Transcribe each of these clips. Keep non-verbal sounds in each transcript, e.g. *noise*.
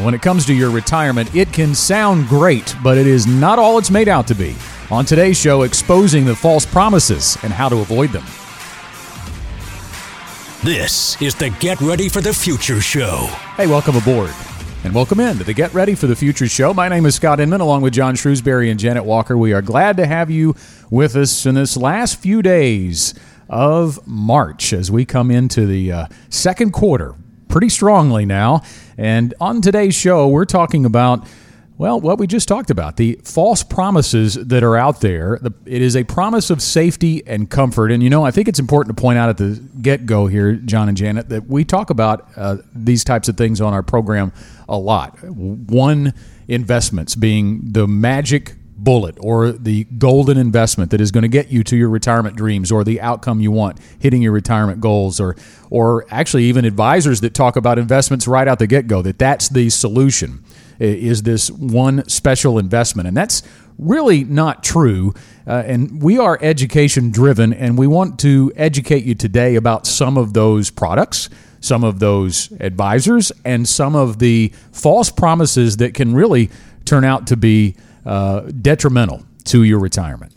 When it comes to your retirement, it can sound great, but it is not all it's made out to be. On today's show, exposing the false promises and how to avoid them. This is the Get Ready for the Future show. Hey, welcome aboard. And welcome in to the Get Ready for the Future show. My name is Scott Inman, along with John Shrewsbury and Janet Walker. We are glad to have you with us in this last few days of March as we come into the uh, second quarter pretty strongly now. And on today's show, we're talking about. Well, what we just talked about, the false promises that are out there. It is a promise of safety and comfort. And, you know, I think it's important to point out at the get go here, John and Janet, that we talk about uh, these types of things on our program a lot. One, investments being the magic bullet or the golden investment that is going to get you to your retirement dreams or the outcome you want hitting your retirement goals or or actually even advisors that talk about investments right out the get-go that that's the solution is this one special investment. And that's really not true uh, and we are education driven and we want to educate you today about some of those products some of those advisors and some of the false promises that can really turn out to be uh, detrimental to your retirement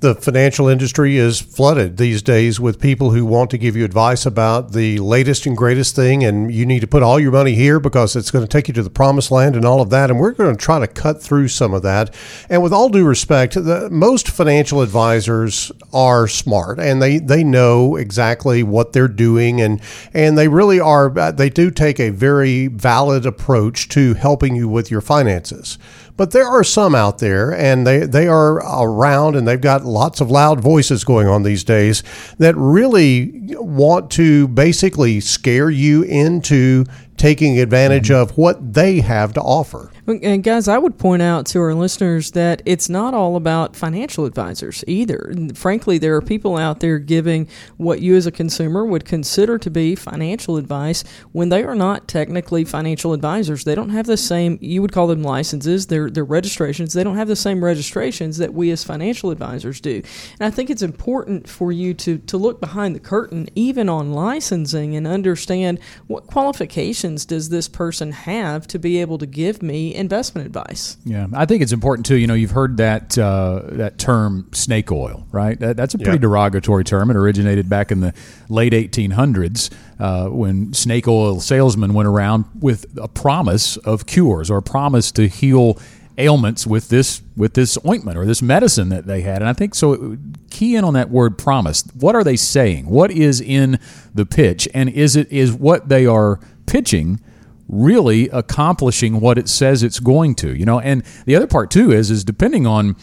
the financial industry is flooded these days with people who want to give you advice about the latest and greatest thing, and you need to put all your money here because it's going to take you to the promised land and all of that. And we're going to try to cut through some of that. And with all due respect, the, most financial advisors are smart and they, they know exactly what they're doing, and and they really are. They do take a very valid approach to helping you with your finances. But there are some out there, and they, they are around, and they've got lots of loud voices going on these days that really want to basically scare you into taking advantage mm-hmm. of what they have to offer. And guys, I would point out to our listeners that it's not all about financial advisors either. Frankly, there are people out there giving what you as a consumer would consider to be financial advice when they are not technically financial advisors. They don't have the same you would call them licenses, their their registrations. They don't have the same registrations that we as financial advisors do. And I think it's important for you to to look behind the curtain even on licensing and understand what qualifications does this person have to be able to give me investment advice. Yeah, I think it's important too. You know, you've heard that uh, that term snake oil, right? That, that's a pretty derogatory term. It originated back in the late 1800s uh, when snake oil salesmen went around with a promise of cures or a promise to heal ailments with this with this ointment or this medicine that they had. And I think so. Key in on that word promise. What are they saying? What is in the pitch? And is it is what they are pitching? really accomplishing what it says it's going to. You know, and the other part too is is depending on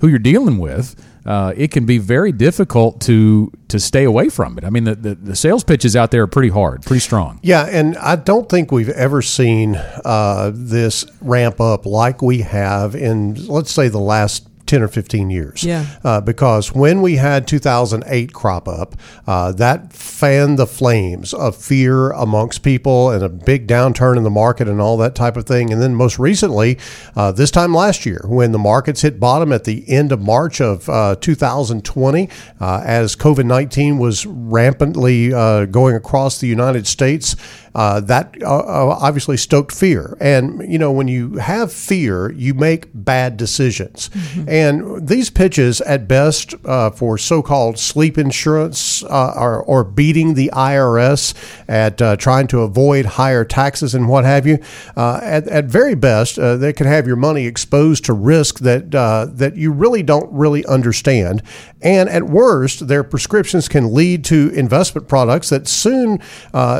who you're dealing with. Uh, it can be very difficult to to stay away from it. I mean, the, the, the, sales pitches out there are pretty hard, pretty strong. Yeah, and I don't think we've ever seen uh, this ramp up like we have in, let's say, the last 10 or 15 years. Yeah. Uh, because when we had 2008 crop up, uh, that fanned the flames of fear amongst people and a big downturn in the market and all that type of thing. And then most recently, uh, this time last year, when the markets hit bottom at the end of March of uh, 2020, uh, as COVID 19 was rampantly uh, going across the United States, uh, that uh, uh, obviously stoked fear. And, you know, when you have fear, you make bad decisions. Mm-hmm. And these pitches, at best, uh, for so called sleep insurance uh, or, or, beating the IRS at uh, trying to avoid higher taxes and what have you, at, at very best, they can have your money exposed to risk that, that you really don't really understand. And at worst, their prescriptions can lead to investment products that soon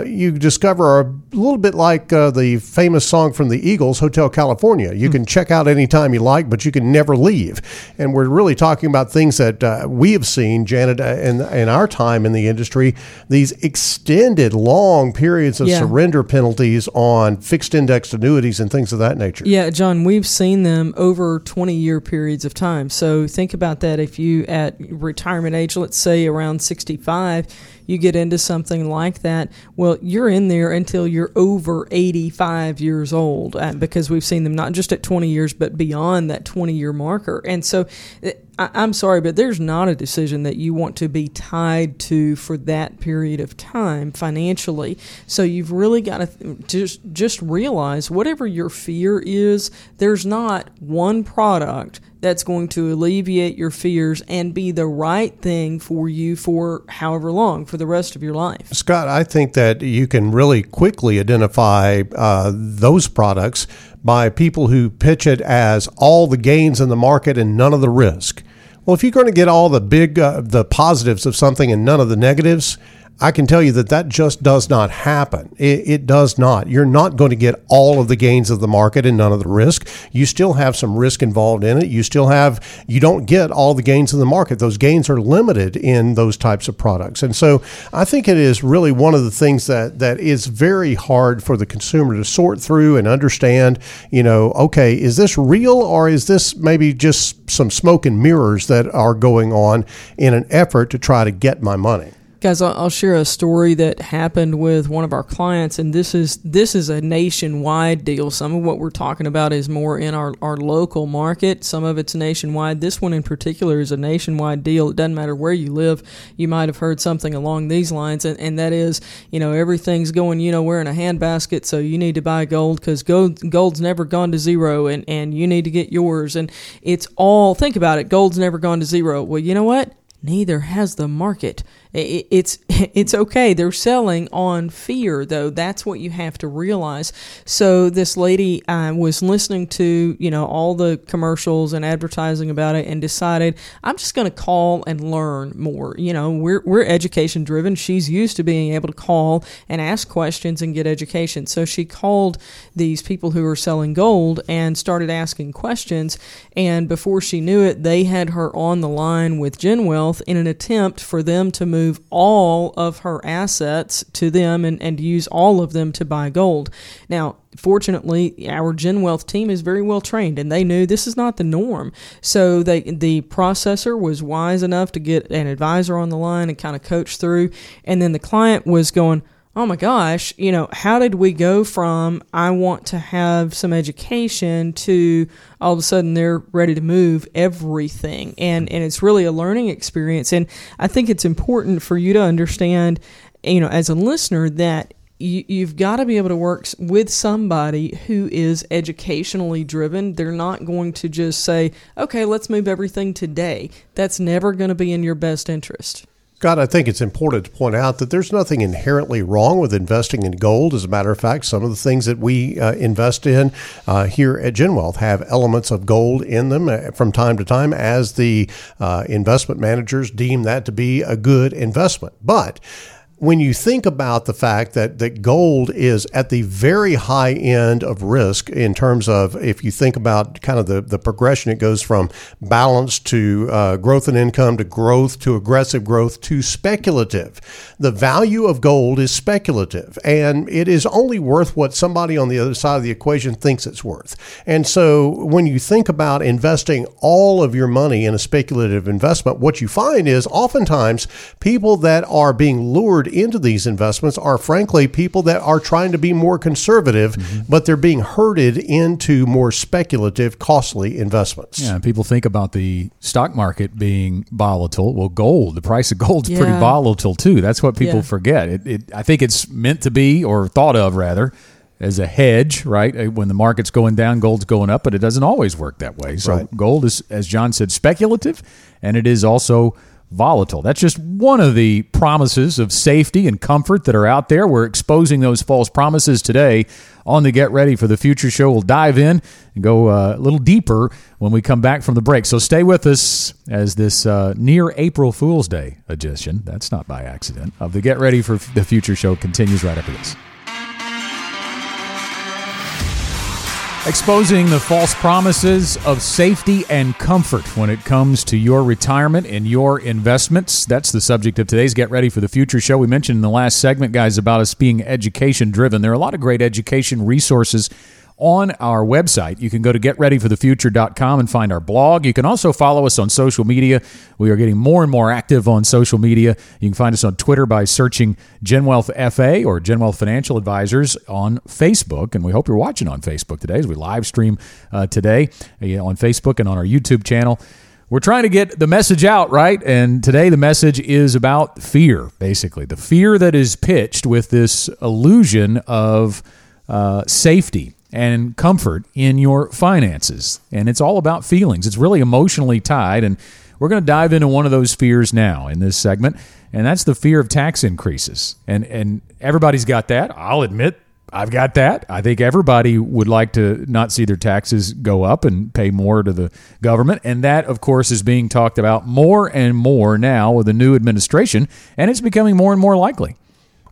you discover however, are a little bit like uh, the famous song from the Eagles, Hotel California. You can check out anytime you like, but you can never leave. And we're really talking about things that uh, we have seen, Janet, uh, in, in our time in the industry, these extended long periods of Yeah. surrender penalties on fixed indexed annuities and things of that nature. Yeah, John, we've seen them over 20 year periods of time. So think about that. If you, at retirement age, let's say around 65, you get into something like that, well, you're in there until you're over 85 years old uh, because we've seen them not just at 20 years, but beyond that 20 year marker. And so I, I'm sorry, but there's not a decision that you want to be tied to for that period of time financially. So you've really got to just just realize whatever your fear is, there's not one product that's going to alleviate your fears and be the right thing for you for however long for the rest of your life. Scott, I think that you can really quickly identify uh, those products by people who pitch it as all the gains in the market and none of the risk. Well, if you're going to get all the big, uh, the positives of something and none of the negatives, I can tell you that that just does not happen. It, it does not. You're not going to get all of the gains of the market and none of the risk. You still have some risk involved in it. You still have, you don't get all the gains in the market. Those gains are limited in those types of products. And so I think it is really one of the things that, that is very hard for the consumer to sort through and understand, you know, okay, is this real or is this maybe just some smoke and mirrors that are going on in an effort to try to get my money? Guys, I'll, share a story that happened with one of our clients, and this is this is a nationwide deal. Some of what we're talking about is more in our, our local market. Some of it's nationwide. This one in particular is a nationwide deal. It doesn't matter where you live. You might have heard something along these lines, and, and that is, you know, everything's going, you know, we're in a handbasket, so you need to buy gold because gold gold's never gone to zero, and and you need to get yours. And it's all think about it. Gold's never gone to zero. Well, you know what? Neither has the market. It's *laughs* it's okay. They're selling on fear, though. That's what you have to realize. So this lady uh, was listening to you know all the commercials and advertising about it, and decided I'm just going to call and learn more. You know, we're we're education driven. She's used to being able to call and ask questions and get education. So she called these people who are selling gold and started asking questions. And before she knew it, they had her on the line with GenWealth in an attempt for them to move all of her assets to them and, and use all of them to buy gold. Now, fortunately, our GenWealth team is very well trained and they knew this is not the norm. So they, the processor was wise enough to get an advisor on the line and kind of coach through. And then the client was going, oh my gosh, you know, how did we go from I want to have some education to all of a sudden they're ready to move everything? And and it's really a learning experience. And I think it's important for you to understand, you know, as a listener that you, you've got to be able to work with somebody who is educationally driven. They're not going to just say, okay, let's move everything today. That's never going to be in your best interest. God, I think it's important to point out that there's nothing inherently wrong with investing in gold. As a matter of fact, some of the things that we uh, invest in uh, here at GenWealth have elements of gold in them uh, from time to time as the uh, investment managers deem that to be a good investment. But when you think about the fact that, that gold is at the very high end of risk in terms of if you think about kind of the, the progression, it goes from balance to uh, growth and income to growth to aggressive growth to speculative. The value of gold is speculative and it is only worth what somebody on the other side of the equation thinks it's worth. And so when you think about investing all of your money in a speculative investment, what you find is oftentimes people that are being lured into these investments are frankly people that are trying to be more conservative, but they're being herded into more speculative, costly investments. Yeah, and people think about the stock market being volatile. Well, gold, the price of gold's pretty Yeah. volatile too. That's what people Yeah. forget. It, it, I think it's meant to be, or thought of rather, as a hedge, right? Uh, When the market's going down, gold's going up, but it doesn't always work that way. So Right. gold is, as John said, speculative, and it is also volatile. That's just one of the promises of safety and comfort that are out there. We're exposing those false promises today on the Get Ready for the Future show. We'll dive in and go uh, a little deeper when we come back from the break. So stay with us as this uh, near April Fool's Day edition, that's not by accident, of the Get Ready for the Future show continues right after this. Exposing the false promises of safety and comfort when it comes to your retirement and your investments. That's the subject of today's Get Ready for the Future show. We mentioned in the last segment, guys, about us being education driven. There are a lot of great education resources on our website. You can go to getreadyforthefuture.com and find our blog. You can also follow us on social media. We are getting more and more active on social media. You can find us on Twitter by searching GenWealth FA or GenWealth Financial Advisors on Facebook. And we hope you're watching on Facebook today as we live stream uh, today uh, on Facebook and on our YouTube channel. We're trying to get the message out, right? And today the message is about fear, basically. The fear that is pitched with this illusion of uh, safety and comfort in your finances. And it's all about feelings. It's really emotionally tied. And we're going to dive into one of those fears now in this segment, and that's the fear of tax increases. And and everybody's got that. I'll admit I've got that. I think everybody would like to not see their taxes go up and pay more to the government. And that, of course, is being talked about more and more now with the new administration, and it's becoming more and more likely.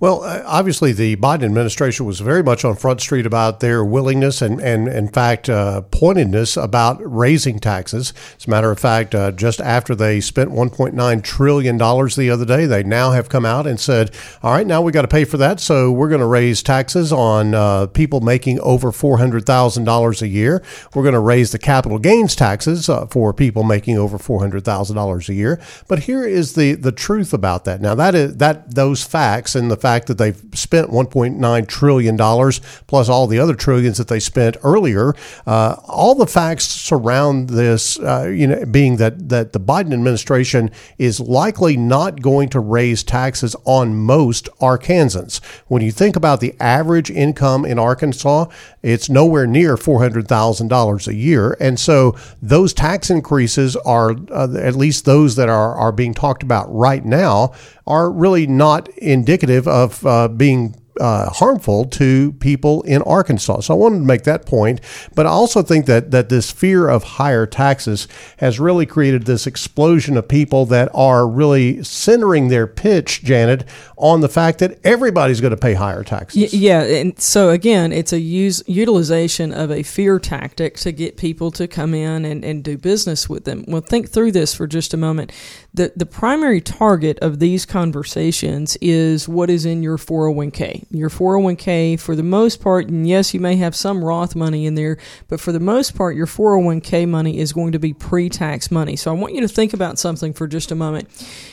Well, uh, obviously, the Biden administration was very much on Front Street about their willingness and, and in fact, uh, pointedness about raising taxes. As a matter of fact, uh, just after they spent $1.9 trillion the other day, they now have come out and said, all right, now we got to pay for that. So we're going to raise taxes on uh, people making over $400,000 a year. We're going to raise the capital gains taxes uh, for people making over $400,000 a year. But here is the, the truth about that. Now, that is that those facts and the fact fact that they've spent 1.9 trillion dollars plus all the other trillions that they spent earlier. Uh, all the facts surround this, uh, you know, being that that the Biden administration is likely not going to raise taxes on most Arkansans. When you think about the average income in Arkansas, it's nowhere near $400,000 a year. And so those tax increases are, uh, at least those that are, are being talked about right now, are really not indicative of uh, being uh, harmful to people in Arkansas. So I wanted to make that point. But I also think that that this fear of higher taxes has really created this explosion of people that are really centering their pitch, Janet, on the fact that everybody's going to pay higher taxes. Y- yeah, and so again, it's a use utilization of a fear tactic to get people to come in and, and do business with them. Well, think through this for just a moment. The the primary target of these conversations is what is in your 401k your 401k for the most part, and yes, you may have some Roth money in there, but for the most part, your 401k money is going to be pre tax money. So I want you to think about something for just a moment.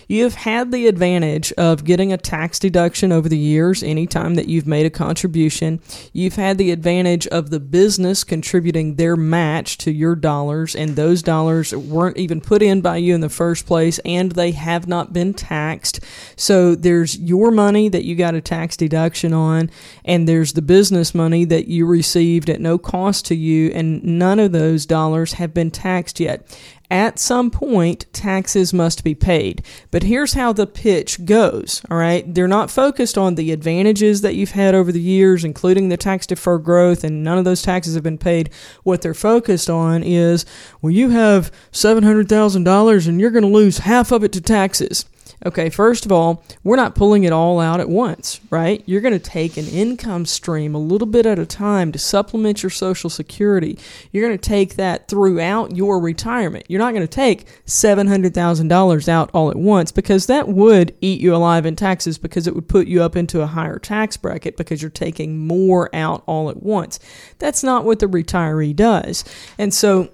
You have had the advantage of getting a tax deduction over the years anytime that you've made a contribution. You've had the advantage of the business contributing their match to your dollars, and those dollars weren't even put in by you in the first place, and they have not been taxed. So there's your money that you got a tax deduction on, and there's the business money that you received at no cost to you, and none of those dollars have been taxed yet. At some point, taxes must be paid. But here's how the pitch goes, all right? They're not focused on the advantages that you've had over the years, including the tax deferred growth, and none of those taxes have been paid. What they're focused on is, well, you have $700,000 and you're going to lose half of it to taxes. Okay, first of all, we're not pulling it all out at once, right? You're going to take an income stream a little bit at a time to supplement your Social Security. You're going to take that throughout your retirement. You're not going to take $700,000 out all at once because that would eat you alive in taxes because it would put you up into a higher tax bracket because you're taking more out all at once. That's not what the retiree does. And so,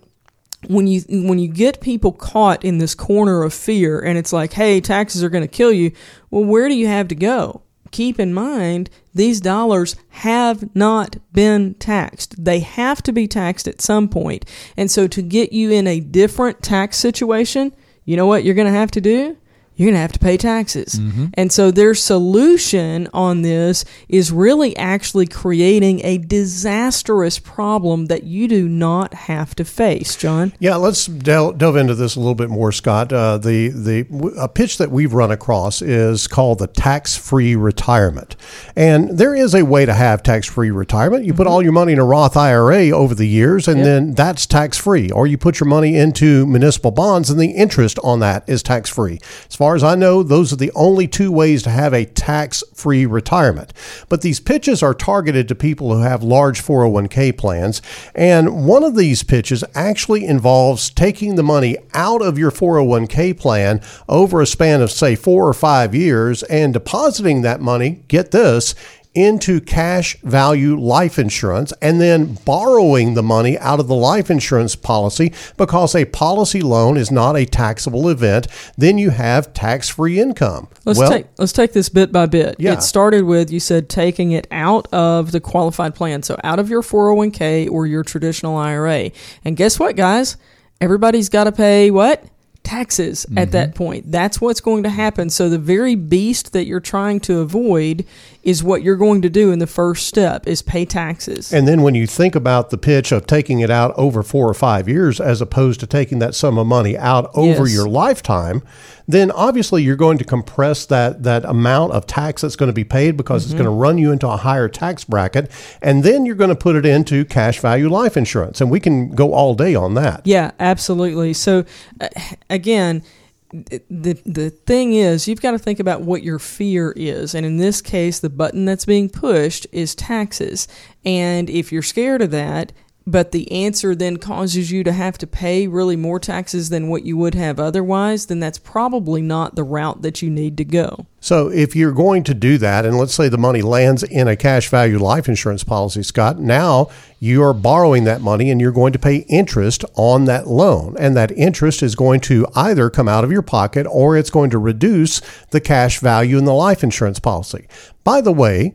when you when you get people caught in this corner of fear and it's like hey taxes are going to kill you well where do you have to go? Keep in mind these dollars have not been taxed. They have to be taxed at some point. And so to get you in a different tax situation you know what you're going to have to do you're going to have to pay taxes. Mm-hmm. And so their solution on this is really actually creating a disastrous problem that you do not have to face, John. Yeah, let's delve, delve into this a little bit more, Scott. Uh, the the a pitch that we've run across is called the tax-free retirement. And there is a way to have tax-free retirement. You put mm-hmm. all your money in a Roth IRA over the years and yep. then that's tax-free. Or you put your money into municipal bonds and the interest on that is tax-free. As far as I know, those are the only two ways to have a tax free retirement. But these pitches are targeted to people who have large 401k plans. And one of these pitches actually involves taking the money out of your 401k plan over a span of, say, four or five years and depositing that money, get this, into cash value life insurance and then borrowing the money out of the life insurance policy because a policy loan is not a taxable event, then you have tax free income. Let's well, take let's take this bit by bit. Yeah. It started with you said taking it out of the qualified plan, so out of your 401k or your traditional IRA. And guess what, guys? Everybody's got to pay what? Taxes at mm-hmm. that point. That's what's going to happen. So the very beast that you're trying to avoid is what you're going to do in the first step is pay taxes. And then when you think about the pitch of taking it out over four or five years as opposed to taking that sum of money out over Yes. your lifetime, then obviously you're going to compress that, that amount of tax that's going to be paid because it's going to run you into a higher tax bracket. And then you're going to put it into cash value life insurance. And we can go all day on that. Yeah, absolutely. So uh, again, the the thing is, you've got to think about what your fear is, and in this case, the button that's being pushed is taxes. And if you're scared of that, but the answer then causes you to have to pay really more taxes than what you would have otherwise, then that's probably not the route that you need to go. So if you're going to do that, and let's say the money lands in a cash value life insurance policy, Scott, now you are borrowing that money and you're going to pay interest on that loan. And that interest is going to either come out of your pocket or it's going to reduce the cash value in the life insurance policy. By the way,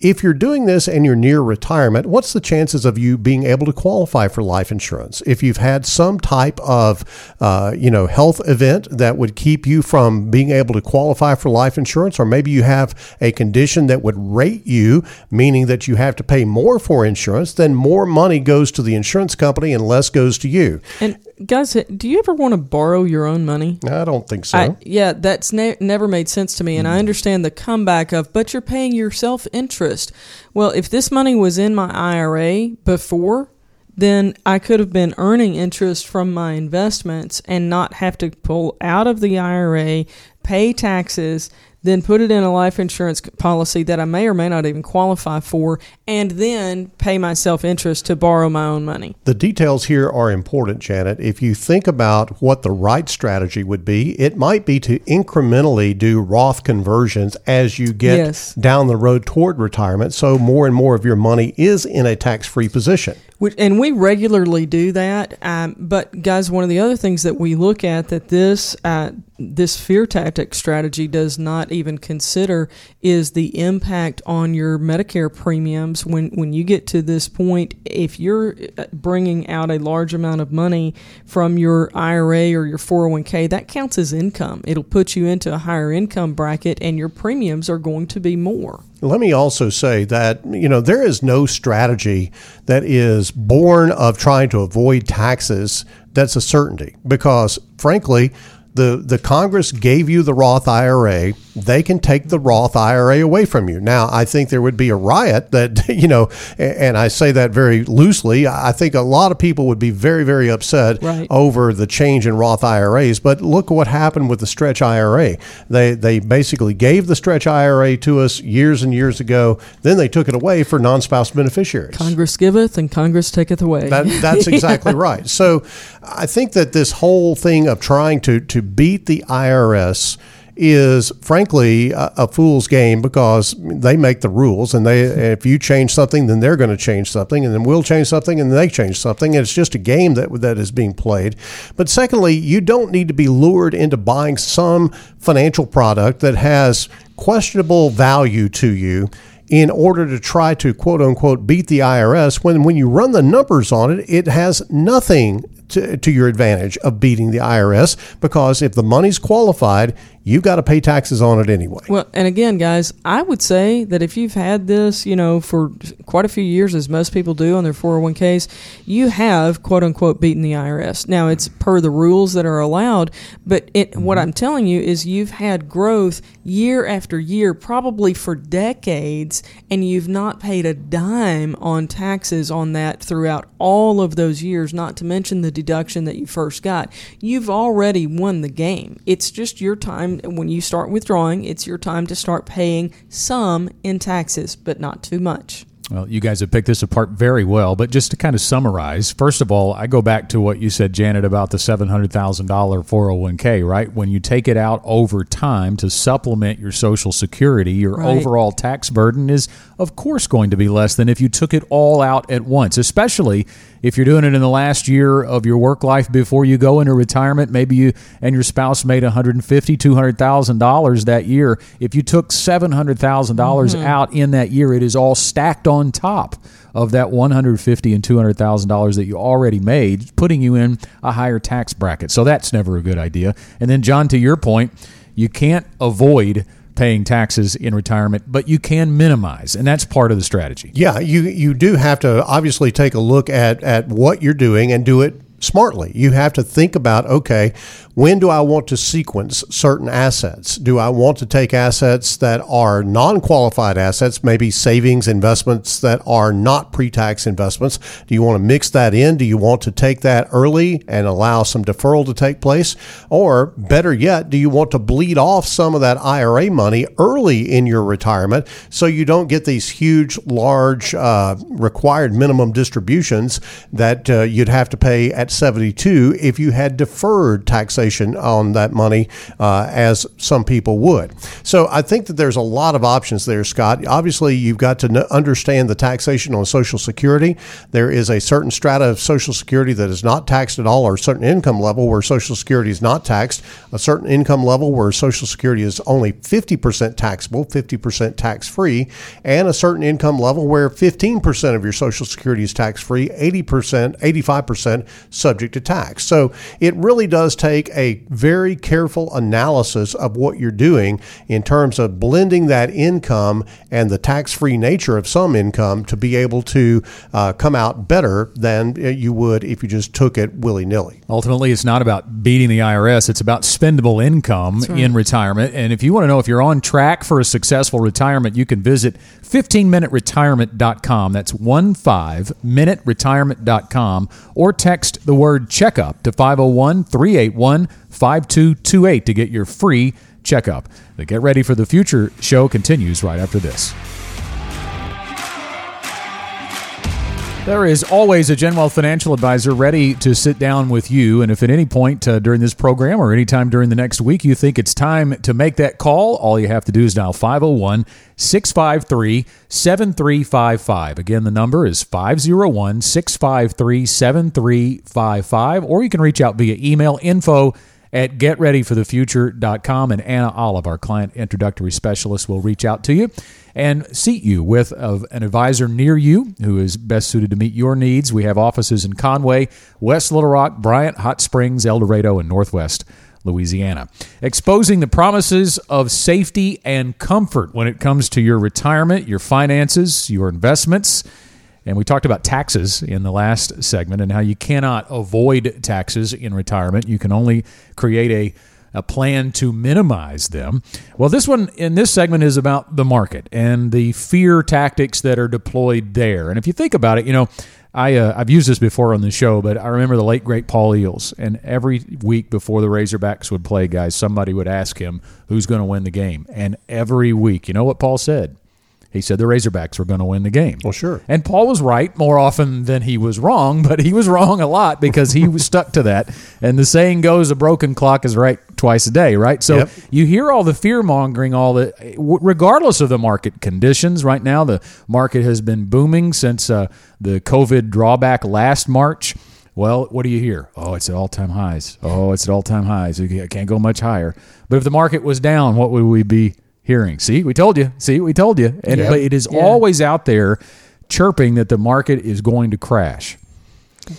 if you're doing this and you're near retirement, what's the chances of you being able to qualify for life insurance? If you've had some type of, uh, you know, health event that would keep you from being able to qualify for life insurance, or maybe you have a condition that would rate you, meaning that you have to pay more for insurance, then more money goes to the insurance company and less goes to you. And guys, do you ever want to borrow your own money? I don't think so. I, yeah, that's ne- never made sense to me, and I mm. understand the comeback of, but you're paying yourself interest. Well, if this money was in my IRA before, then I could have been earning interest from my investments and not have to pull out of the IRA, pay taxes, then put it in a life insurance policy that I may or may not even qualify for, and then pay myself interest to borrow my own money. The details here are important, Janet. If you think about what the right strategy would be, it might be to incrementally do Roth conversions as you get Yes. down the road toward retirement. So more and more of your money is in a tax free position. We- And we regularly do that. Um, but guys, one of the other things that we look at that this uh, this fear tactic strategy does not even consider is the impact on your Medicare premiums when when you get to this point. If you're uh, bringing out a large amount of money from your IRA or your 401k, that counts as income. It'll put you into a higher income bracket, and your premiums are going to be more. Let me also say that, you know, there is no strategy that is born of trying to avoid taxes that's a certainty. Because, frankly, the, the Congress gave you the Roth IRA. They can take the Roth IRA away from you. Now, I think there would be a riot that, *laughs* you know, and I say that very loosely. I think a lot of people would be very, very upset Right. over the change in Roth IRAs. But look what happened with the stretch IRA. They they basically gave the stretch IRA to us years and years ago. Then they took it away for non-spouse beneficiaries. Congress giveth and Congress taketh away. That, that's *laughs* exactly right. So I think that this whole thing of trying to, to beat the IRS is frankly a, a fool's game because they make the rules and they if you change something then they're going to change something and then we'll change something and they change something and it's just a game that that is being played. But secondly you don't need to be lured into buying some financial product that has questionable value to you in order to try to quote unquote beat the IRS when when you run the numbers on it it has nothing to, to your advantage of beating the IRS because if the money's qualified you've got to pay taxes on it anyway. Well, and again, guys, I would say that if you've had this, you know, for quite a few years, as most people do on their 401ks, you have quote unquote beaten the IRS. Now, it's per the rules that are allowed, but it, mm-hmm. what I'm telling you is you've had growth year after year, probably for decades, and you've not paid a dime on taxes on that throughout all of those years, not to mention the deduction that you first got. You've already won the game. It's just your time And when you start withdrawing, it's your time to start paying some in taxes, but not too much. Well, you guys have picked this apart very well, but just to kind of summarize, first of all, I go back to what you said, Janet, about the $700,000 401k, right? When you take it out over time to supplement your Social Security, your Right. overall tax burden is, of course, going to be less than if you took it all out at once, especially if you're doing it in the last year of your work life before you go into retirement. Maybe you and your spouse made $150,000, $200,000 that year. If you took $700,000 mm-hmm. out in that year, it is all stacked on top of that $150,000 and $200,000 that you already made, putting you in a higher tax bracket. So that's never a good idea. And then, John, to your point, you can't avoid paying taxes in retirement, but you can minimize, and that's part of the strategy. Yeah, you you do have to obviously take a look at at what you're doing and do it smartly. You have to think about okay, when do I want to sequence certain assets? Do I want to take assets that are non-qualified assets, maybe savings investments that are not pre-tax investments? Do you want to mix that in? Do you want to take that early and allow some deferral to take place? Or better yet, do you want to bleed off some of that IRA money early in your retirement so you don't get these huge, large uh, required minimum distributions that uh, you'd have to pay at 72 if you had deferred taxation on that money, uh, as some people would. So I think that there's a lot of options there, Scott. Obviously, you've got to understand the taxation on Social Security. There is a certain strata of Social Security that is not taxed at all, or a certain income level where Social Security is not taxed, a certain income level where Social Security is only 50% taxable, 50% tax free, and a certain income level where 15% of your Social Security is tax free, 80%, 85% subject to tax. So it really does take a very careful analysis of what you're doing in terms of blending that income and the tax free nature of some income to be able to uh, come out better than you would if you just took it willy nilly. Ultimately, it's not about beating the IRS. It's about spendable income in retirement. And if you want to know if you're on track for a successful retirement, you can visit 15minuteretirement.com. That's 15minuteretirement.com or text the word checkup to 501 381 5228 to get your free checkup. The Get Ready for the Future show continues right after this. There is always a Gen financial advisor ready to sit down with you. And if at any point uh, during this program or anytime during the next week you think it's time to make that call, all you have to do is dial 501 653 7355. Again, the number is 501 653 7355. Or you can reach out via email info at getreadyforthefuture.com and Anna Olive, our client introductory specialist, will reach out to you and seat you with an advisor near you who is best suited to meet your needs. We have offices in Conway, West Little Rock, Bryant, Hot Springs, El Dorado, and Northwest Louisiana. Exposing the promises of safety and comfort when it comes to your retirement, your finances, your investments. And we talked about taxes in the last segment and how you cannot avoid taxes in retirement. You can only create a, a plan to minimize them. Well, this one in this segment is about the market and the fear tactics that are deployed there. And if you think about it, you know, I, uh, I've used this before on the show, but I remember the late great Paul Eells, and every week before the Razorbacks would play, guys, somebody would ask him who's going to win the game, and every week, you know what Paul said? He said the Razorbacks were going to win the game. Well, sure. And Paul was right more often than he was wrong, *laughs* but he was wrong a lot because he was stuck to that. And the saying goes, a broken clock is right twice a day, right? So Yep. you hear all the fear mongering, all the, regardless of the market conditions. Right now, the market has been booming since uh, the COVID drawback last March. Well, what do you hear? Oh, it's at all time highs. Oh, it's at all time highs. It can't go much higher. But if the market was down, what would we be hearing? See, we told you. See, we told you. And Yep. but it is Yeah. always out there chirping that the market is going to crash.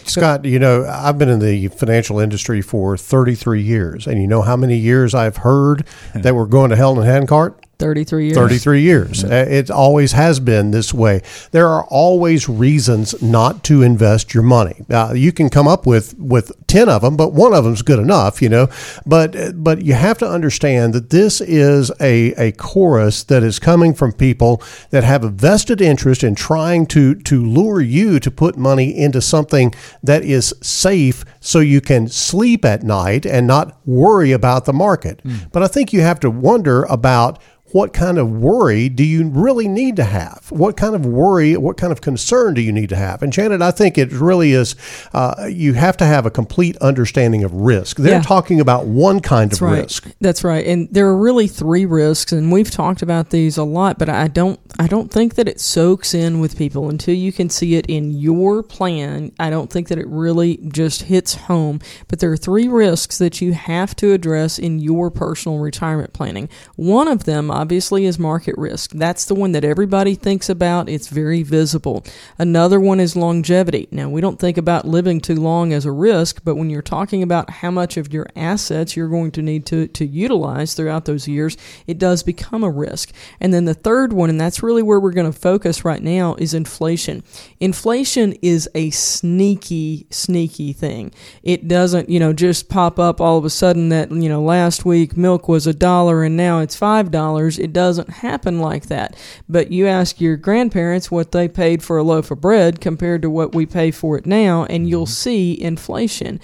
Scott, you know, I've been in the financial industry for 33 years, and you know how many years I've heard *laughs* that we're going to hell in a handcart? 33 years. 33 years. Uh, It always has been this way. There are always reasons not to invest your money. Uh, you can come up with, with ten of them, but one of them's good enough, you know. But but you have to understand that this is a a chorus that is coming from people that have a vested interest in trying to to lure you to put money into something that is safe, so you can sleep at night and not worry about the market. Mm. But I think you have to wonder about what kind of worry do you really need to have? What kind of worry, what kind of concern do you need to have? And Janet, I think it really is, uh, you have to have a complete understanding of risk. They're yeah. talking about one kind That's of right. risk. That's right. And there are really three risks, and we've talked about these a lot, but I don't, I don't think that it soaks in with people until you can see it in your plan. I don't think that it really just hits home. But there are three risks that you have to address in your personal retirement planning. One of them, obviously is market risk. That's the one that everybody thinks about. It's very visible. Another one is longevity. Now, we don't think about living too long as a risk, but when you're talking about how much of your assets you're going to need to, to utilize throughout those years, it does become a risk. And then the third one, and that's really where we're going to focus right now, is inflation. Inflation is a sneaky, sneaky thing. It doesn't, you know, just pop up all of a sudden that, you know, last week milk was a dollar and now it's five dollars it doesn't happen like that. But you ask your grandparents what they paid for a loaf of bread compared to what we pay for it now, and you'll mm-hmm. see inflation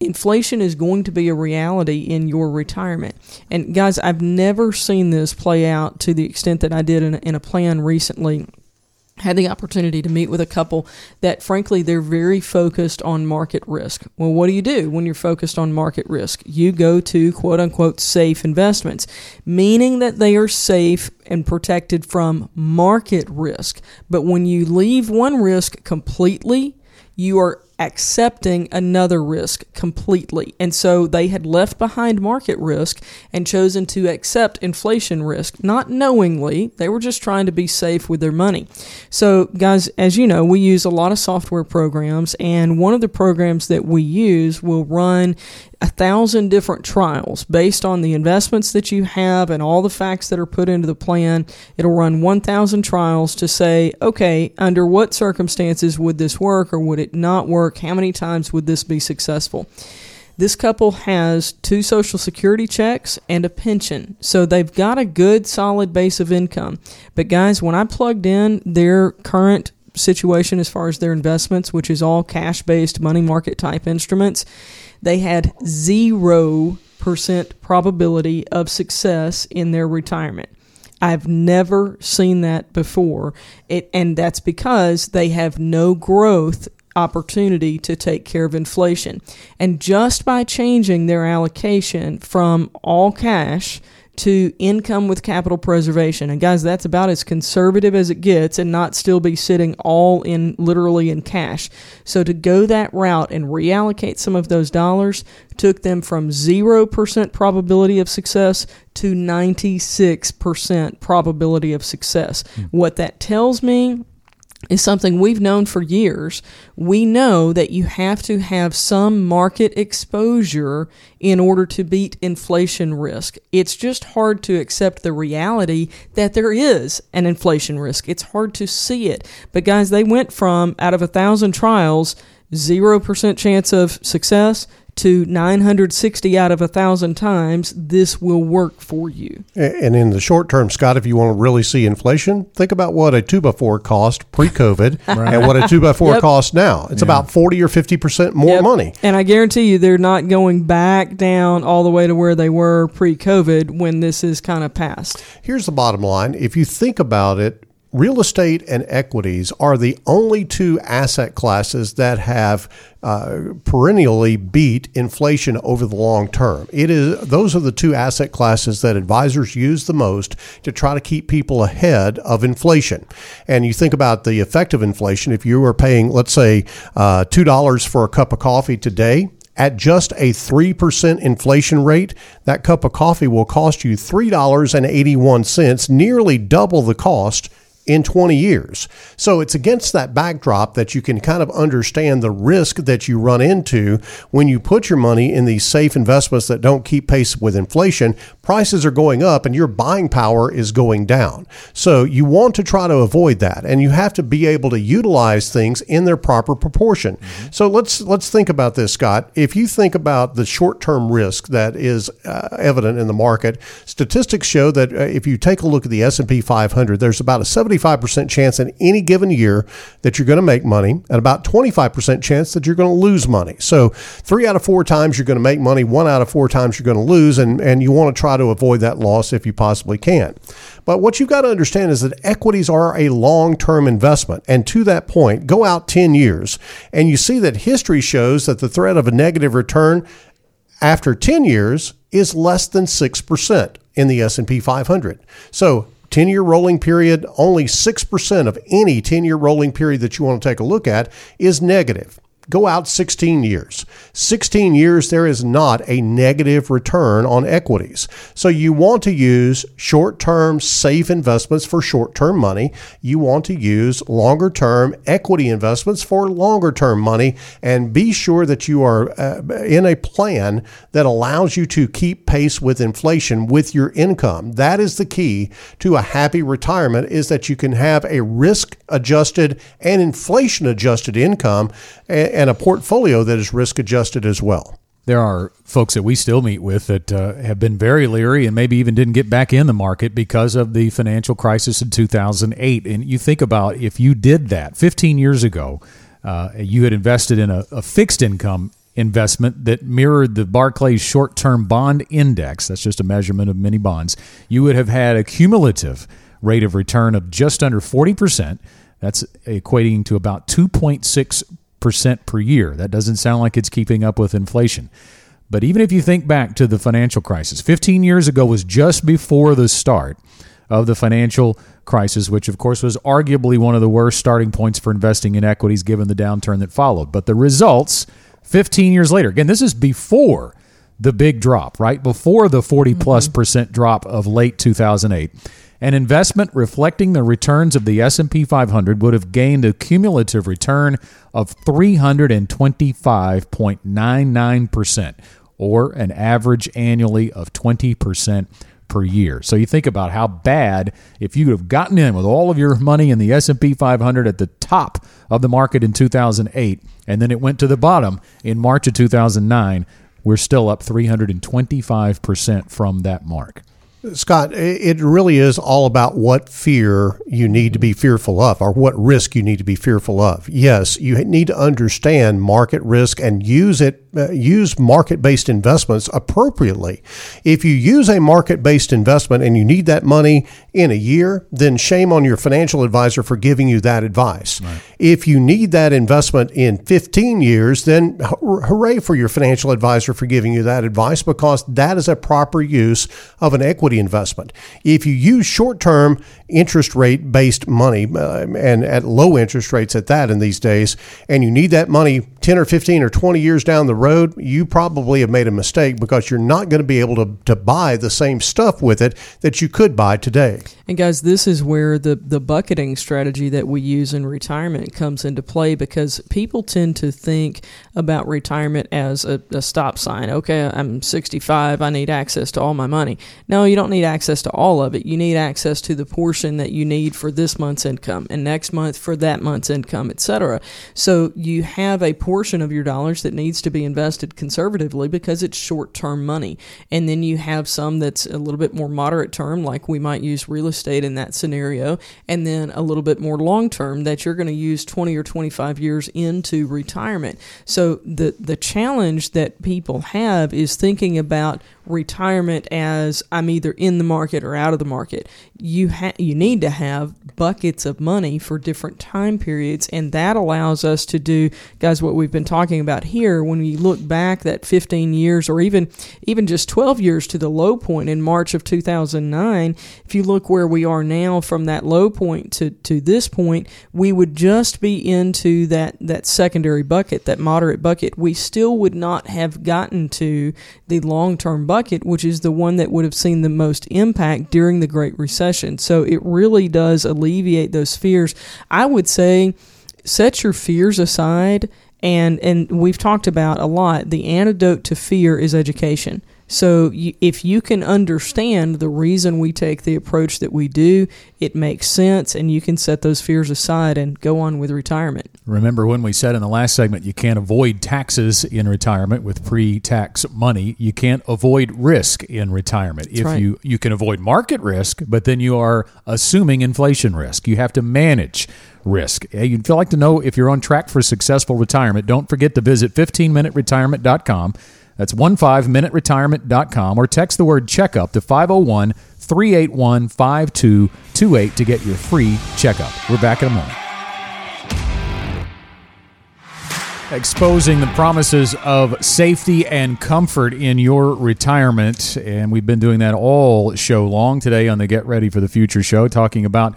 inflation is going to be a reality in your retirement. And guys, I've never seen this play out to the extent that I did in a, in a plan recently had the opportunity to meet with a couple that frankly they're very focused on market risk. Well, what do you do when you're focused on market risk? You go to quote unquote safe investments, meaning that they are safe and protected from market risk. But when you leave one risk completely, you are accepting another risk completely. And so they had left behind market risk and chosen to accept inflation risk, not knowingly. They were just trying to be safe with their money. So, guys, as you know, we use a lot of software programs, and one of the programs that we use will run a thousand different trials based on the investments that you have and all the facts that are put into the plan. It'll run 1,000 trials to say, okay, under what circumstances would this work or would it not work? How many times would this be successful? This couple has two Social Security checks and a pension. So they've got a good, solid base of income. But guys, when I plugged in their current situation as far as their investments, which is all cash based money market type instruments, they had 0% probability of success in their retirement. I've never seen that before. It, and that's because they have no growth opportunity to take care of inflation. And just by changing their allocation from all cash to income with capital preservation. And guys, that's about as conservative as it gets and not still be sitting all in literally in cash. So to go that route and reallocate some of those dollars took them from 0% probability of success to 96% probability of success. Mm. What that tells me is something we've known for years. We know that you have to have some market exposure in order to beat inflation risk. It's just hard to accept the reality that there is an inflation risk. It's hard to see it. But guys, they went from out of a thousand trials, 0% chance of success to 960 out of a thousand times, this will work for you. And in the short term, Scott, if you want to really see inflation, think about what a two by four cost pre COVID *laughs* right. and what a two by four yep. costs now. It's yeah. about 40 or 50% more yep. money. And I guarantee you they're not going back down all the way to where they were pre COVID when this is kind of past. Here's the bottom line if you think about it, real estate and equities are the only two asset classes that have uh, perennially beat inflation over the long term. It is those are the two asset classes that advisors use the most to try to keep people ahead of inflation. And you think about the effect of inflation. If you were paying, let's say, uh, two dollars for a cup of coffee today, at just a 3% inflation rate, that cup of coffee will cost you $3.81, nearly double the cost in 20 years. So it's against that backdrop that you can kind of understand the risk that you run into when you put your money in these safe investments that don't keep pace with inflation. Prices are going up and your buying power is going down. So you want to try to avoid that and you have to be able to utilize things in their proper proportion. Mm-hmm. So let's let's think about this Scott. If you think about the short-term risk that is uh, evident in the market, statistics show that uh, if you take a look at the S&P 500, there's about a 70 75% chance in any given year that you're going to make money and about 25% chance that you're going to lose money. So three out of four times you're going to make money, one out of four times you're going to lose, and, and you want to try to avoid that loss if you possibly can. But what you've got to understand is that equities are a long term investment. And to that point, go out 10 years and you see that history shows that the threat of a negative return after 10 years is less than 6% in the S&P 500. So 10 year rolling period, only 6% of any 10 year rolling period that you want to take a look at is negative. Go out 16 years. 16 years, there is not a negative return on equities. So you want to use short term safe investments for short term money. You want to use longer term equity investments for longer term money. And be sure that you are uh, in a plan that allows you to keep pace with inflation with your income. That is the key to a happy retirement is that you can have a risk adjusted and inflation adjusted income and a portfolio that is risk adjusted as well. There are folks that we still meet with that uh, have been very leery and maybe even didn't get back in the market because of the financial crisis in 2008. And you think about if you did that 15 years ago, uh, you had invested in a, a fixed income investment that mirrored the Barclays short term bond index, that's just a measurement of many bonds, you would have had a cumulative rate of return of just under 40%. That's equating to about 2.6 percent per year. That doesn't sound like it's keeping up with inflation. But even if you think back to the financial crisis, 15 years ago was just before the start of the financial crisis, which of course was arguably one of the worst starting points for investing in equities given the downturn that followed. But the results 15 years later, again, this is before the big drop, right? Before the 40 plus mm-hmm. percent drop of late 2008. An investment reflecting the returns of the S&P 500 would have gained a cumulative return of 325.99% or an average annually of 20% per year. So you think about how bad if you have gotten in with all of your money in the S&P 500 at the top of the market in 2008 and then it went to the bottom in March of 2009, we're still up 325% from that mark. Scott, it really is all about what fear you need to be fearful of or what risk you need to be fearful of. Yes, you need to understand market risk and use it uh, use market-based investments appropriately. If you use a market-based investment and you need that money in a year, then shame on your financial advisor for giving you that advice. Right. If you need that investment in 15 years, then hooray for your financial advisor for giving you that advice because that is a proper use of an equity investment. If you use short-term interest rate based money uh, and at low interest rates at that in these days and you need that money 10 or 15 or 20 years down the road, you probably have made a mistake because you're not going to be able to, to buy the same stuff with it that you could buy today. And guys, this is where the, the bucketing strategy that we use in retirement comes into play because people tend to think about retirement as a, a stop sign. Okay, I'm 65, I need access to all my money. No, you don't need access to all of it. You need access to the portion that you need for this month's income and next month for that month's income, etc. So you have a portion of your dollars that needs to be invested conservatively because it's short term money. And then you have some that's a little bit more moderate term, like we might use real estate in that scenario, and then a little bit more long term that you're going to use 20 or 25 years into retirement. So the, the challenge that people have is thinking about retirement as I'm either in the market or out of the market. You ha- you need to have buckets of money for different time periods, and that allows us to do, guys, what we've been talking about here. When we look back that 15 years, or even even just 12 years to the low point in March of 2009, if you look where we are now from that low point to to this point, we would just be into that that secondary bucket, that moderate bucket. We still would not have gotten to the long term bucket, which is the one that would have seen the most impact during the Great Recession. So it really does alleviate those fears. I would say set your fears aside and and we've talked about a lot the antidote to fear is education so you, if you can understand the reason we take the approach that we do, it makes sense, and you can set those fears aside and go on with retirement. Remember when we said in the last segment you can't avoid taxes in retirement with pre-tax money. You can't avoid risk in retirement. That's if right. you you can avoid market risk, but then you are assuming inflation risk. You have to manage risk. You'd like to know if you're on track for successful retirement. Don't forget to visit 15minuteretirement.com. That's 15minuteretirement.com or text the word checkup to 501 381 5228 to get your free checkup. We're back in a moment. Exposing the promises of safety and comfort in your retirement. And we've been doing that all show long today on the Get Ready for the Future show, talking about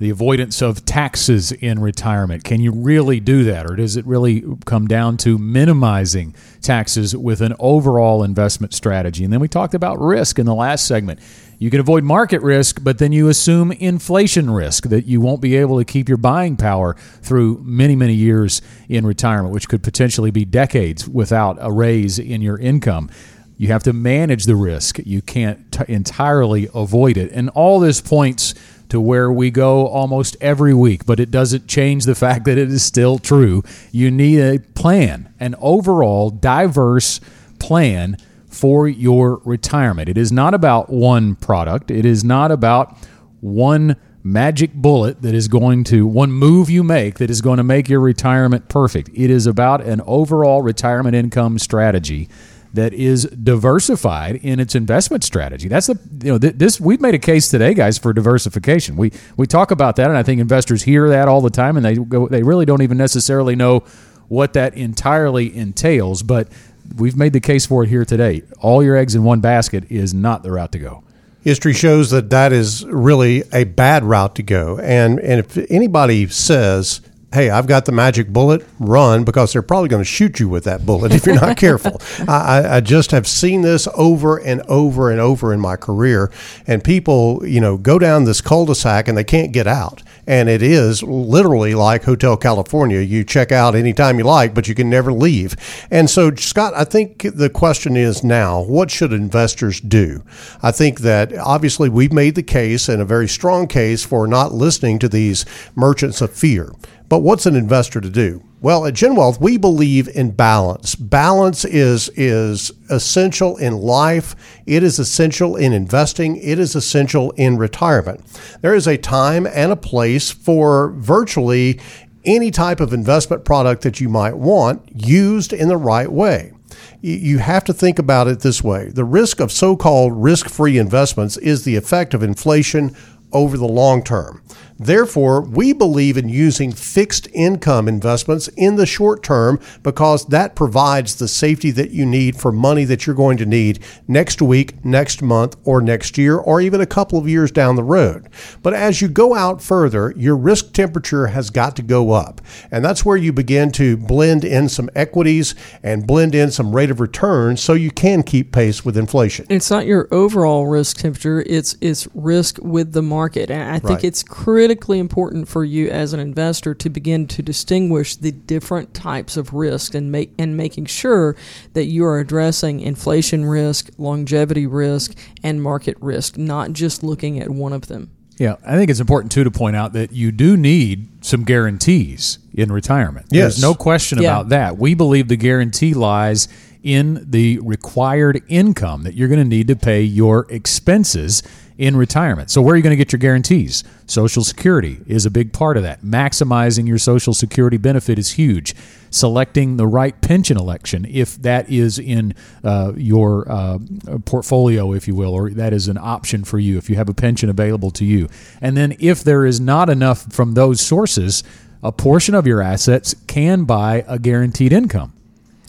the avoidance of taxes in retirement. Can you really do that? Or does it really come down to minimizing taxes with an overall investment strategy? And then we talked about risk in the last segment. You can avoid market risk, but then you assume inflation risk that you won't be able to keep your buying power through many, many years in retirement, which could potentially be decades without a raise in your income. You have to manage the risk. You can't t- entirely avoid it. And all this points to where we go almost every week, but it doesn't change the fact that it is still true. You need a plan, an overall diverse plan for your retirement. It is not about one product, it is not about one magic bullet that is going to, one move you make that is going to make your retirement perfect. It is about an overall retirement income strategy that is diversified in its investment strategy. That's the you know th- this we've made a case today, guys, for diversification. We we talk about that, and I think investors hear that all the time, and they go they really don't even necessarily know what that entirely entails. But we've made the case for it here today. All your eggs in one basket is not the route to go. History shows that that is really a bad route to go. And and if anybody says, "Hey, I've got the magic bullet," run because they're probably going to shoot you with that bullet if you're not *laughs* careful. I, I- just have seen this over and over and over in my career, and people, you know, go down this cul-de-sac and they can't get out. And it is literally like Hotel California. You check out anytime you like, but you can never leave. And so, Scott, I think the question is now what should investors do? I think that obviously we've made the case and a very strong case for not listening to these merchants of fear. But what's an investor to do? Well, at GenWealth, we believe in balance. Balance is is essential in life. It is essential in investing. It is essential in retirement. There is a time and a place for virtually any type of investment product that you might want used in the right way. You- You have to think about it this way. The risk of so-called risk-free investments is the effect of inflation over the long term. Therefore, we believe in using fixed income investments in the short term because that provides the safety that you need for money that you're going to need next week, next month, or next year, or even a couple of years down the road. But as you go out further, your risk temperature has got to go up. And that's where you begin to blend in some equities and blend in some rate of return so you can keep pace with inflation. It's not your overall risk temperature; it's it's risk with the market. And I think Right. it's critically important for you as an investor to begin to distinguish the different types of risk and make and making sure that you are addressing inflation risk, longevity risk, and market risk, not just looking at one of them. Yeah, I think it's important too to point out that you do need some guarantees in retirement. Yes. There's no question Yeah. about that. We believe the guarantee lies in the required income that you're going to need to pay your expenses in retirement. So where are you going to get your guarantees? Social Security is a big part of that. Maximizing your Social Security benefit is huge. Selecting the right pension election, if that is in uh, your uh, portfolio, if you will, or that is an option for you, if you have a pension available to you. And then if there is not enough from those sources, a portion of your assets can buy a guaranteed income.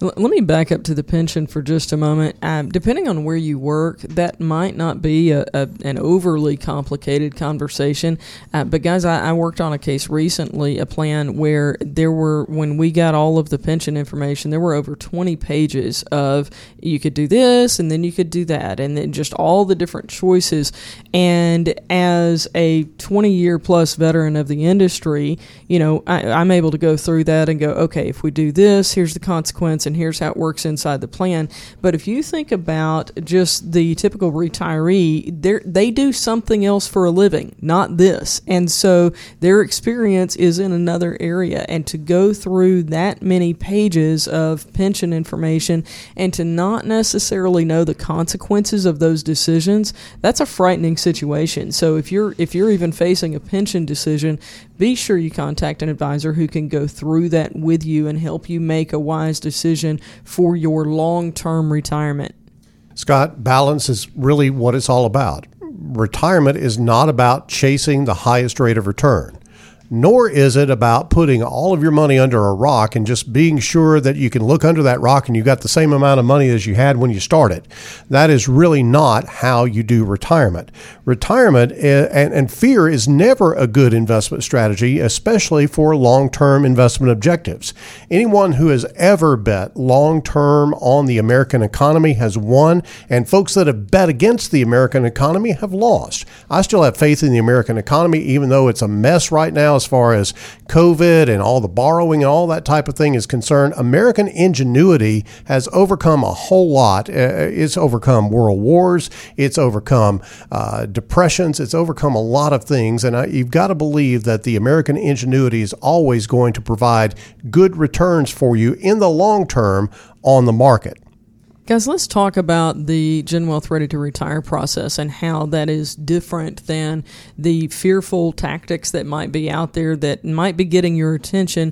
Let me back up to the pension for just a moment. Um, depending on where you work, that might not be a, a an overly complicated conversation. Uh, but guys, I, I worked on a case recently, a plan where there were when we got all of the pension information, there were over 20 pages of you could do this and then you could do that, and then just all the different choices. And as a 20 year plus veteran of the industry, you know, I, I'm able to go through that and go, okay, if we do this, here's the consequence, and here's how it works inside the plan. But if you think about just the typical retiree, they do something else for a living, not this, and so their experience is in another area. And to go through that many pages of pension information and to not necessarily know the consequences of those decisions, that's a frightening situation. So if you're if you're even facing a pension decision, be sure you contact an advisor who can go through that with you and help you make a wise decision for your long term retirement. Scott, balance is really what it's all about. Retirement is not about chasing the highest rate of return nor is it about putting all of your money under a rock and just being sure that you can look under that rock and you got the same amount of money as you had when you started. That is really not how you do retirement. Retirement eh, and, and fear is never a good investment strategy, especially for long term investment objectives. Anyone who has ever bet long term on the American economy has won, and folks that have bet against the American economy have lost. I still have faith in the American economy, even though it's a mess right now as far as COVID and all the borrowing and all that type of thing is concerned. American ingenuity has overcome a whole lot. Uh, it's overcome world wars, it's overcome uh, depressions, it's overcome a lot of things. And I, you've got to believe that the American ingenuity is always going to provide good returns for you in the long term on the market. Guys, let's talk about the GenWealth Ready to Retire process and how that is different than the fearful tactics that might be out there that might be getting your attention.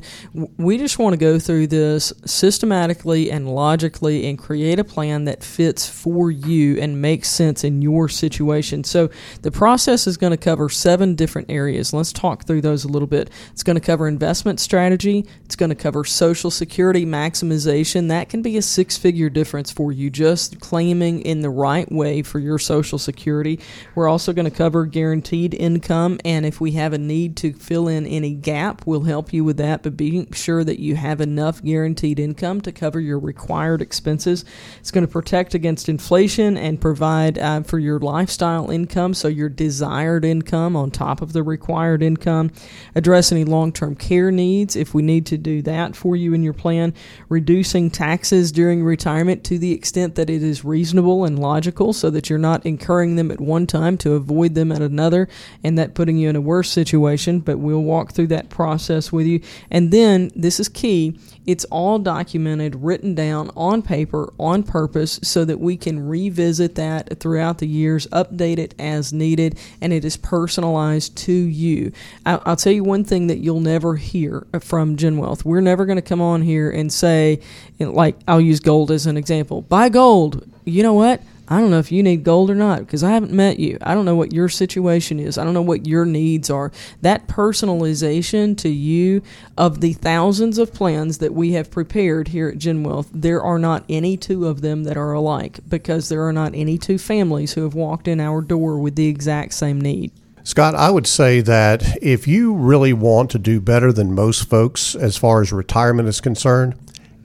We just want to go through this systematically and logically and create a plan that fits for you and makes sense in your situation. So, the process is going to cover seven different areas. Let's talk through those a little bit. It's going to cover investment strategy, it's going to cover Social Security maximization. That can be a six figure difference for you just claiming in the right way for your Social Security. We're also going to cover guaranteed income, and if we have a need to fill in any gap, we'll help you with that. But being sure that you have enough guaranteed income to cover your required expenses. It's going to protect against inflation and provide uh, for your lifestyle income, so your desired income on top of the required income. Address any long term care needs if we need to do that for you in your plan. Reducing taxes during retirement to the extent that it is reasonable and logical so that you're not incurring them at one time to avoid them at another and that putting you in a worse situation. But we'll walk through that process with you. And then, this is key, it's all documented, written down on paper on purpose so that we can revisit that throughout the years, update it as needed, and it is personalized to you. I'll, I'll tell you one thing that you'll never hear from GenWealth. We're never going to come on here and say, like, I'll use gold as an example buy gold. You know what? I don't know if you need gold or not because I haven't met you. I don't know what your situation is. I don't know what your needs are. That personalization to you of the thousands of plans that we have prepared here at GenWealth, there are not any two of them that are alike because there are not any two families who have walked in our door with the exact same need. Scott, I would say that if you really want to do better than most folks as far as retirement is concerned,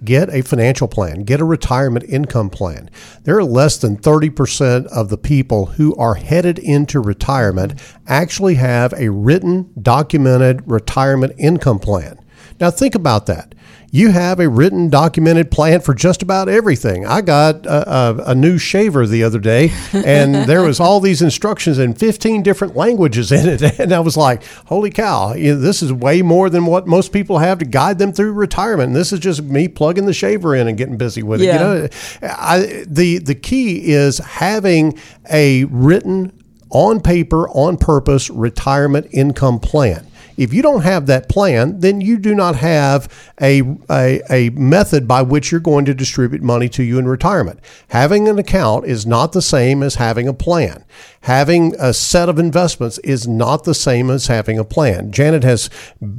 Get a financial plan, get a retirement income plan. There are less than 30% of the people who are headed into retirement actually have a written, documented retirement income plan. Now, think about that you have a written, documented plan for just about everything. I got a, a, a new shaver the other day, and *laughs* there was all these instructions in 15 different languages in it, *laughs* and I was like, "Holy cow! You know, this is way more than what most people have to guide them through retirement. And this is just me plugging the shaver in and getting busy with it." Yeah. You know, I, the the key is having a written, on paper, on purpose retirement income plan If you don't have that plan, then you do not have a, a, a method by which you're going to distribute money to you in retirement. Having an account is not the same as having a plan. Having a set of investments is not the same as having a plan. Janet has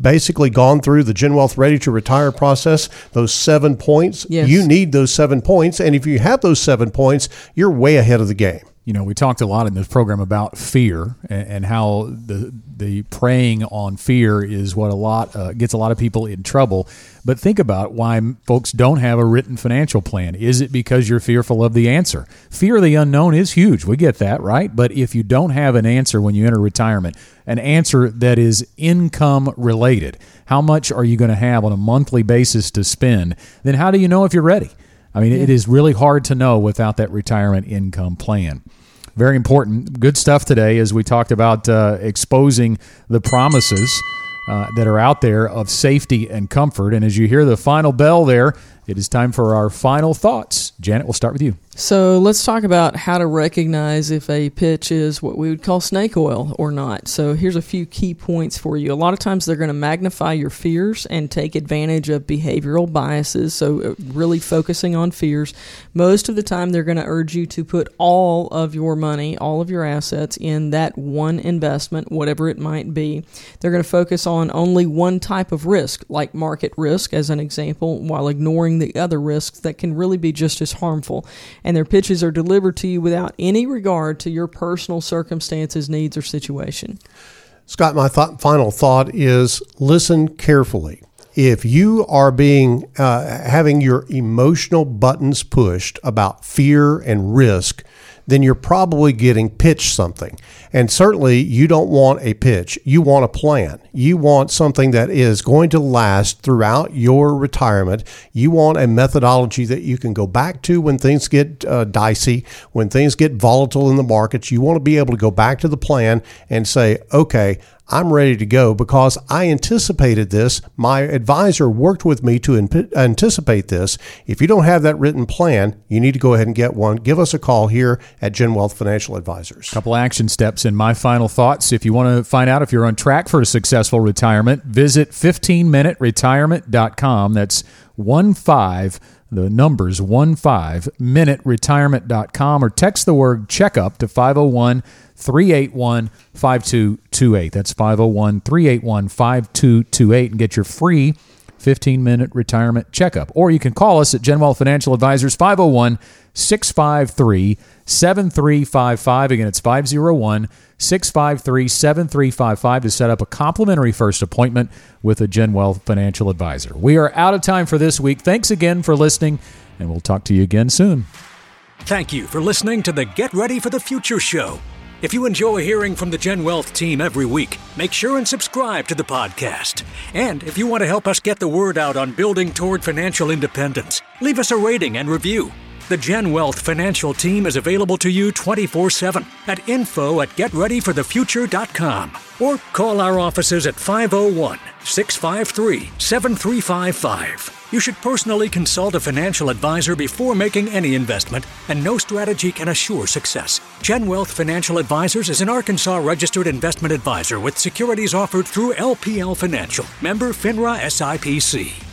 basically gone through the GenWealth Ready to Retire process, those seven points. Yes. You need those seven points. And if you have those seven points, you're way ahead of the game you know, we talked a lot in this program about fear and, and how the the preying on fear is what a lot uh, gets a lot of people in trouble. But think about why folks don't have a written financial plan. Is it because you're fearful of the answer? Fear of the unknown is huge. We get that, right? But if you don't have an answer when you enter retirement, an answer that is income related, how much are you going to have on a monthly basis to spend? Then how do you know if you're ready? I mean, yeah. it is really hard to know without that retirement income plan. Very important. Good stuff today as we talked about uh, exposing the promises uh, that are out there of safety and comfort. And as you hear the final bell there, it is time for our final thoughts. Janet, we'll start with you. So let's talk about how to recognize if a pitch is what we would call snake oil or not. So here's a few key points for you. A lot of times they're going to magnify your fears and take advantage of behavioral biases. So uh, really focusing on fears. Most of the time they're going to urge you to put all of your money, all of your assets in that one investment, whatever it might be. They're going to focus on only one type of risk, like market risk as an example, while ignoring the other risks that can really be just as harmful and their pitches are delivered to you without any regard to your personal circumstances, needs, or situation. Scott, my th- final thought is listen carefully. If you are being uh, having your emotional buttons pushed about fear and risk, then you're probably getting pitched something. And certainly you don't want a pitch. You want a plan. You want something that is going to last throughout your retirement. You want a methodology that you can go back to when things get uh, dicey, when things get volatile in the markets. You want to be able to go back to the plan and say, okay, I'm ready to go because I anticipated this. My advisor worked with me to anticipate this. If you don't have that written plan, you need to go ahead and get one. Give us a call here at GenWealth Financial Advisors. Couple action steps and my final thoughts. If you want to find out if you're on track for a successful retirement, visit 15minuteretirement.com. That's one five the numbers one five minute retirement.com or text the word checkup to 501 381 5228. That's 501 381 5228 and get your free 15 minute retirement checkup. Or you can call us at GenWealth Financial Advisors 501 653 7355. Again, it's 501 653 7355 to set up a complimentary first appointment with a GenWealth Financial Advisor. We are out of time for this week. Thanks again for listening, and we'll talk to you again soon. Thank you for listening to the Get Ready for the Future show. If you enjoy hearing from the GenWealth team every week, make sure and subscribe to the podcast. And if you want to help us get the word out on building toward financial independence, leave us a rating and review. The GenWealth financial team is available to you 24 7 at info at getreadyforthefuture.com or call our offices at 501 653 7355. You should personally consult a financial advisor before making any investment, and no strategy can assure success. GenWealth Financial Advisors is an Arkansas registered investment advisor with securities offered through LPL Financial, member FINRA SIPC.